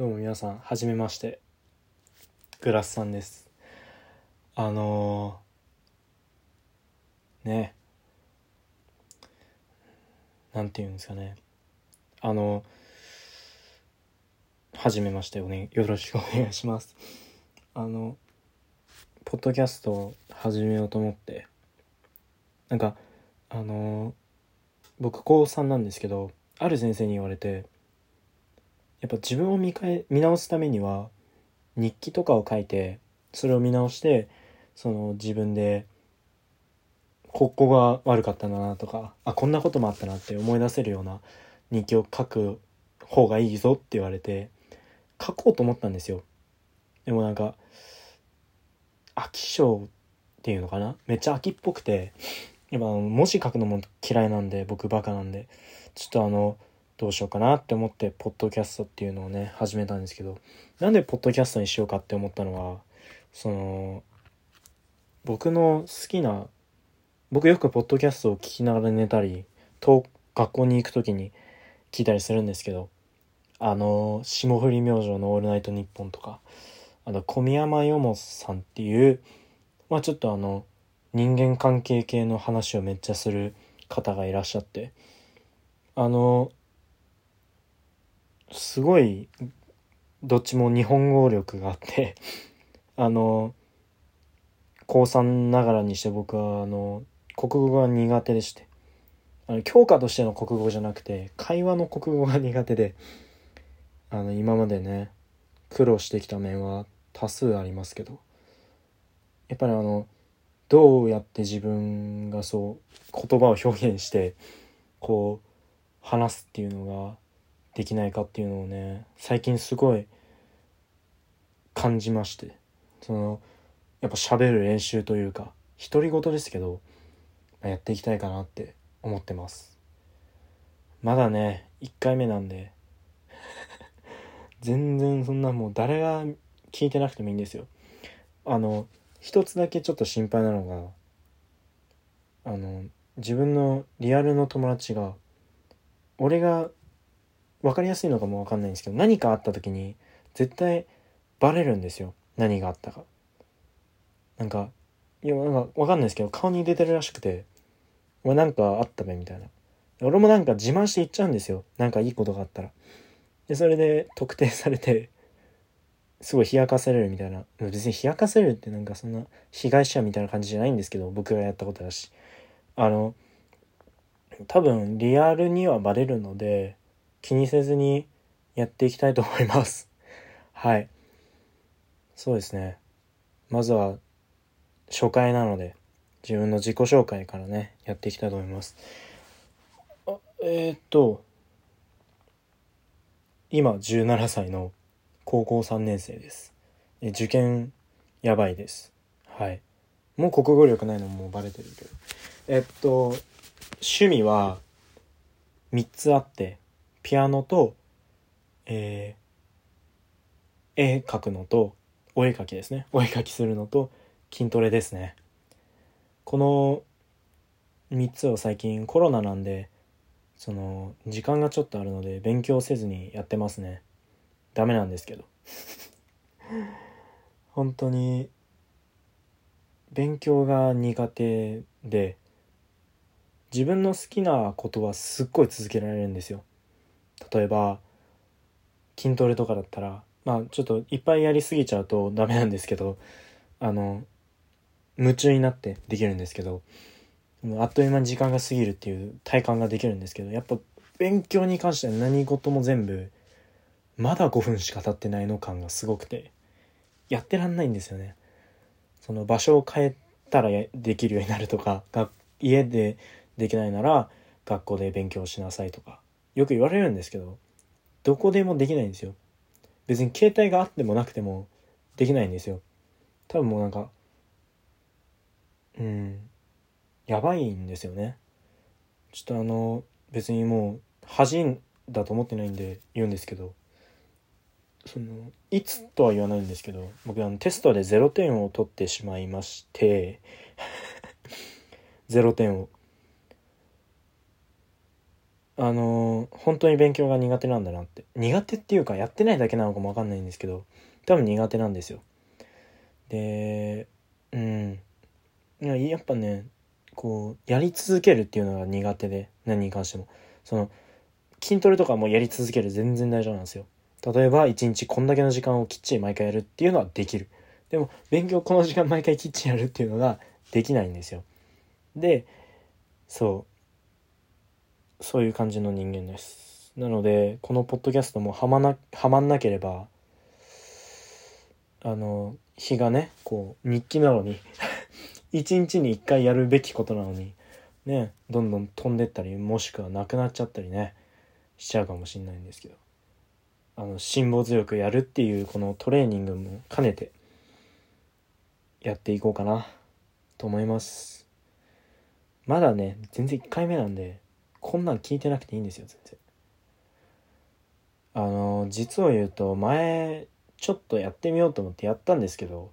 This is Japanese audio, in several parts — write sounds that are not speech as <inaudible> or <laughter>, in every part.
どうも皆さん、はじめまして。グラスさんです。あのー、ね。なんて言うんですかね。あの、はじめましておね、よろしくお願いします。あの、ポッドキャストを始めようと思って、なんか、あのー僕高3なんですけど、ある先生に言われて、やっぱ自分を見返見直すためには日記とかを書いてそれを見直してその自分でここが悪かったんだなとかあこんなこともあったなって思い出せるような日記を書く方がいいぞって言われて書こうと思ったんですよ。でもなんか飽き性っていうのかな？めっちゃ飽きっぽくて今文字書くのも嫌いなんで僕バカなんで。ちょっとあのどうしようかなって思ってポッドキャストっていうのをね始めたんですけどなんでポッドキャストにしようかって思ったのはその僕の好きな僕よくポッドキャストを聞きながら寝たりと学校に行く時に聞いたりするんですけどあの霜降り明星の「オールナイトニッポン」とかあの小宮山よもさんっていうまあちょっとあの人間関係系の話をめっちゃする方がいらっしゃってあのすごいどっちも日本語力があって <laughs> あの高3ながらにして僕はあの国語が苦手でして。あの教科としての国語じゃなくて会話の国語が苦手であの今までね苦労してきた面は多数ありますけど。やっぱりあのどうやって自分がそう言葉を表現してこう話すっていうのができないかっていうのをね最近すごい感じまして。そのやっぱ喋る練習というか独り言ですけどまあやっていきたいかなって思ってます。まだね1回目なんで <laughs> 全然そんなもう誰が聞いてなくてもいいんですよ。あの一つだけちょっと心配なのがあの自分のリアルの友達が俺が分かりやすいのかも分かんないんですけど何かあった時に絶対バレるんですよ。何があったか。なんかいやなんか分かんないですけど顔に出てるらしくて「俺なんかあったべ」みたいな。俺もなんか自慢して言っちゃうんですよ。なんかいいことがあったら。でそれで特定されてすごい冷やかされるみたいな。別に冷やかされるってなんかそんな被害者みたいな感じじゃないんですけど僕がやったことだし。あの多分リアルにはバレるので気にせずにやっていきたいと思います。<laughs> はい。そうですね。まずは初回なので自分の自己紹介からねやっていきたいと思います。あえー、っと今17歳の高校3年生です。え受験やばいです。はい。もう国語力ないのもバレてるけど。えっと趣味は3つあってピアノとえー絵描くのとお絵描きですね。お絵描きするのと筋トレですね。この3つを最近コロナなんでその時間がちょっとあるので勉強せずにやってますね。ダメなんですけど。<laughs> 本当に勉強が苦手で自分の好きなことはすっごい続けられるんですよ。例えば筋トレとかだったらまあちょっといっぱいやりすぎちゃうとダメなんですけどあの夢中になってできるんですけどあっという間に時間が過ぎるっていう体感ができるんですけどやっぱ勉強に関しては何事も全部まだ5分しか経ってないの感がすごくてやってらんないんですよね。その場所を変えたらできるようになるとか家でできないなら学校で勉強しなさいとかよく言われるんですけどどこでもできないんですよ。別に携帯があってもなくてもできないんですよ。多分もうなんかうんやばいんですよね。ちょっとあの別にもう恥だと思ってないんで言うんですけどそのいつとは言わないんですけど僕あのテストで0点を取ってしまいまして <laughs> 0点を。あの本当に勉強が苦手なんだなって。苦手っていうかやってないだけなのかもわかんないんですけど多分苦手なんですよ。でうん。いややっぱねこうやり続けるっていうのが苦手で何に関しても。その筋トレとかもやり続ける全然大丈夫なんですよ。例えば一日こんだけの時間をきっちり毎回やるっていうのはできる。でも勉強この時間毎回きっちりやるっていうのができないんですよ。でそう。そういう感じの人間です。なのでこのポッドキャストもはまなはまんなければあの日がねこう日記なのに <laughs> 一日に一回やるべきことなのにねどんどん飛んでったりもしくはなくなっちゃったりねしちゃうかもしんないんですけどあの辛抱強くやるっていうこのトレーニングも兼ねてやっていこうかなと思います。まだね全然1回目なんでこんなん聞いてなくていいんですよ全然。あの実を言うと前ちょっとやってみようと思ってやったんですけど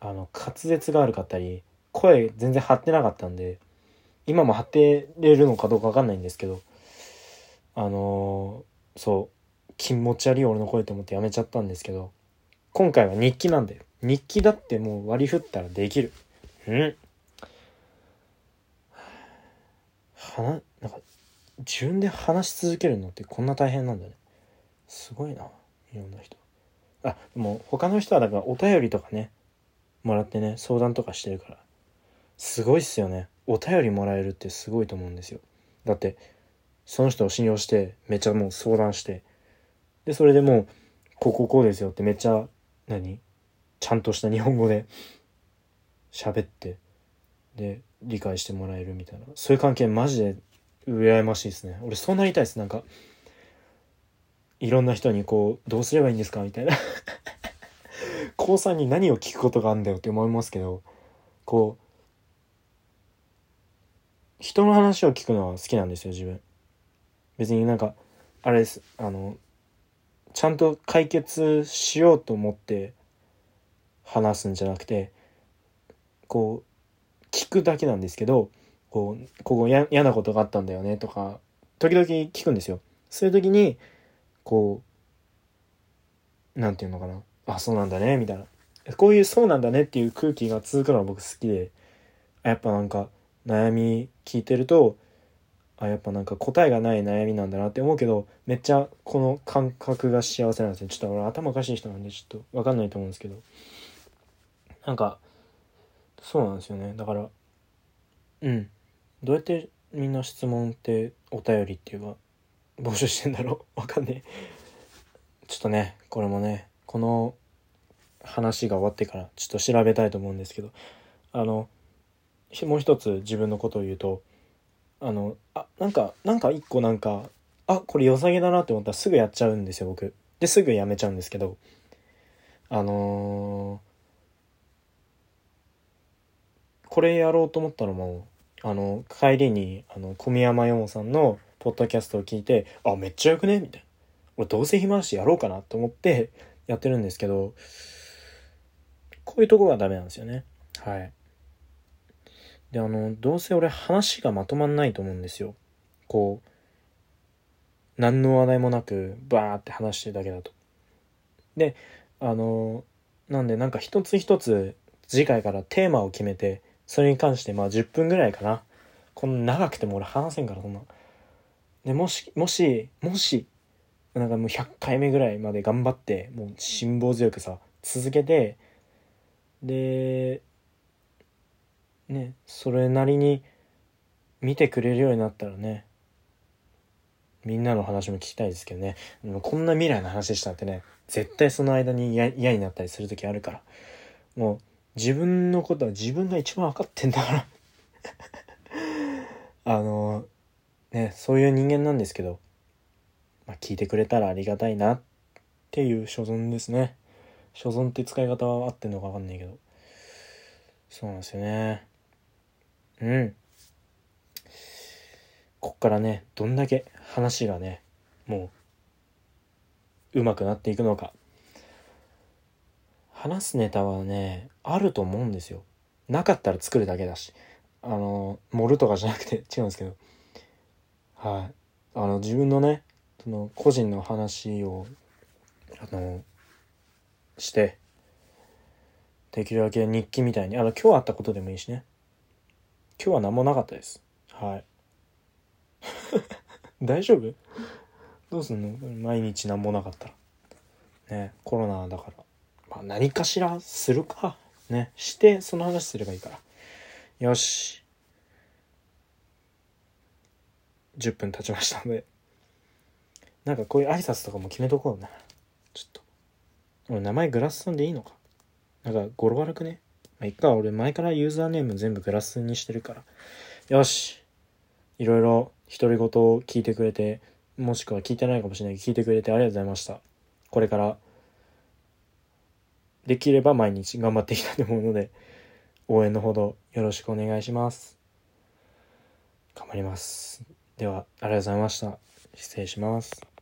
あの滑舌が悪かったり声全然張ってなかったんで今も張ってれるのかどうか分かんないんですけどあの、そう気持ち悪い俺の声と思ってやめちゃったんですけど今回は日記なんだよ日記だってもう割り振ったらできる。うん。はなんか自分で話し続けるのってこんな大変なんだね。すごいないろんな人。あでも他の人はだからお便りとかねもらってね相談とかしてるから。すごいっすよね。お便りもらえるってすごいと思うんですよ。だってその人を信用してめっちゃもう相談して。でそれでもうこうこうこうですよってめっちゃ何？ちゃんとした日本語で喋って。で理解してもらえるみたいな。そういう関係マジで羨ましいですね。俺そうなりたいですなんかいろんな人にこうどうすればいいんですかみたいな。<laughs> 高3に何を聞くことがあるんだよって思いますけどこう人の話を聞くのは好きなんですよ自分。別になんかあれです。あのちゃんと解決しようと思って話すんじゃなくてこう聞くだけなんですけどこうここ嫌なことがあったんだよねとか時々聞くんですよ。そういう時にこう何て言うのかな。あそうなんだねみたいな。こういうそうなんだねっていう空気が続くのは僕好きでやっぱなんか悩み聞いてるとあやっぱなんか答えがない悩みなんだなって思うけどめっちゃこの感覚が幸せなんですよ。ちょっと俺頭おかしい人なんでちょっと分かんないと思うんですけど。なんかそうなんですよね。だからうん。どうやってみんな質問ってお便りっていうか募集してんだろう？<laughs> わかんねえ。ちょっとねこれもねこの話が終わってからちょっと調べたいと思うんですけどあのもう一つ自分のことを言うとあのあなんかなんか一個なんかあこれ良さげだなって思ったらすぐやっちゃうんですよ僕。ですぐやめちゃうんですけどあのー、これやろうと思ったのもあの帰りにあの小宮山洋さんのポッドキャストを聞いてあめっちゃよくね？みたいな。俺どうせ暇だしやろうかなと思ってやってるんですけどこういうとこがダメなんですよね。はい。であのどうせ俺話がまとまんないと思うんですよ。こう何の話題もなくバーって話してるだけだと。であのなんでなんか一つ一つ次回からテーマを決めてそれに関してまあ10分ぐらいかな。こんな長くても俺話せんからそんな。でもしもしもしなんかもう100回目ぐらいまで頑張ってもう辛抱強くさ続けてでねそれなりに見てくれるようになったらねみんなの話も聞きたいですけどね。こんな未来の話したってね絶対その間に嫌になったりする時あるから。もう自分のことは自分が一番分かってんだから。<laughs> あのねそういう人間なんですけど、まあ、聞いてくれたらありがたいなっていう所存ですね。所存って使い方は合ってんのか分かんないけど。そうなんですよね。うん。こっからねどんだけ話がねもう上手くなっていくのか。話すネタはねあると思うんですよ。なかったら作るだけだし。あの盛るとかじゃなくて <laughs> 違うんですけど。はい。あの自分のねその個人の話をあのしてできるだけ日記みたいにあの今日あったことでもいいしね。今日は何もなかったです。はい。<laughs> 大丈夫？どうすんの？毎日何もなかったら。ねコロナだから。何かしらするか。ね。してその話すればいいから。よし。10分経ちましたので。なんかこういう挨拶とかも決めとこうなちょっと。俺名前グラスさんでいいのか。なんか語呂悪くね。まあいっか。俺前からユーザーネーム全部グラスにしてるから。よし。いろいろ独り言を聞いてくれてもしくは聞いてないかもしれないけど聞いてくれてありがとうございました。これからできれば毎日頑張っていきたいと思うので応援のほどよろしくお願いします。頑張ります。ではありがとうございました。失礼します。